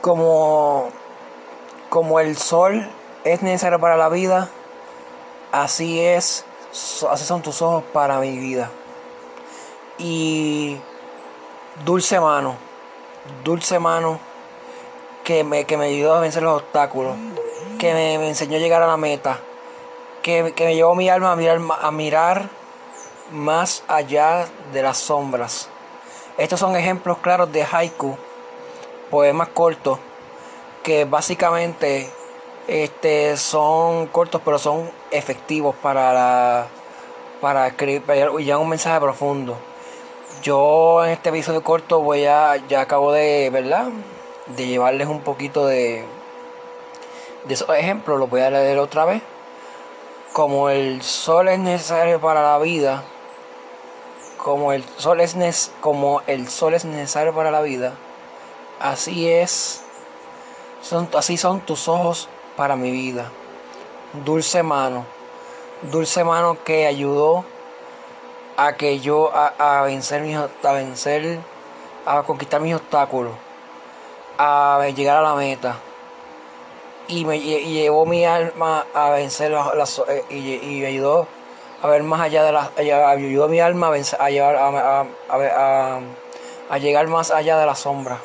Como, como el sol es necesario para la vida, así es, así son tus ojos para mi vida. Y dulce mano, dulce mano que me, que me ayudó a vencer los obstáculos, que me, enseñó a llegar a la meta, que, me llevó mi alma a mirar, a mirar más allá de las sombras. Estos son ejemplos claros de haiku, poemas cortos, que básicamente este, son cortos pero son efectivos para la, para escribir ya un mensaje profundo. Yo en este episodio corto voy a, ya acabo de, ¿verdad? De llevarles un poquito de, de esos ejemplos, los voy a leer otra vez. Como el sol es necesario para la vida, como el sol es, como el sol es necesario para la vida, así es, son, así son tus ojos para mi vida. Dulce mano, dulce mano que ayudó a que yo a, vencer mis a vencer a conquistar mis obstáculos a llegar a la meta. Y me llevó mi alma a vencer las, eh, y, me ayudó a ver más allá de las ayudó a mi alma a, vencer, a, llevar, a, a, llegar más allá de la sombra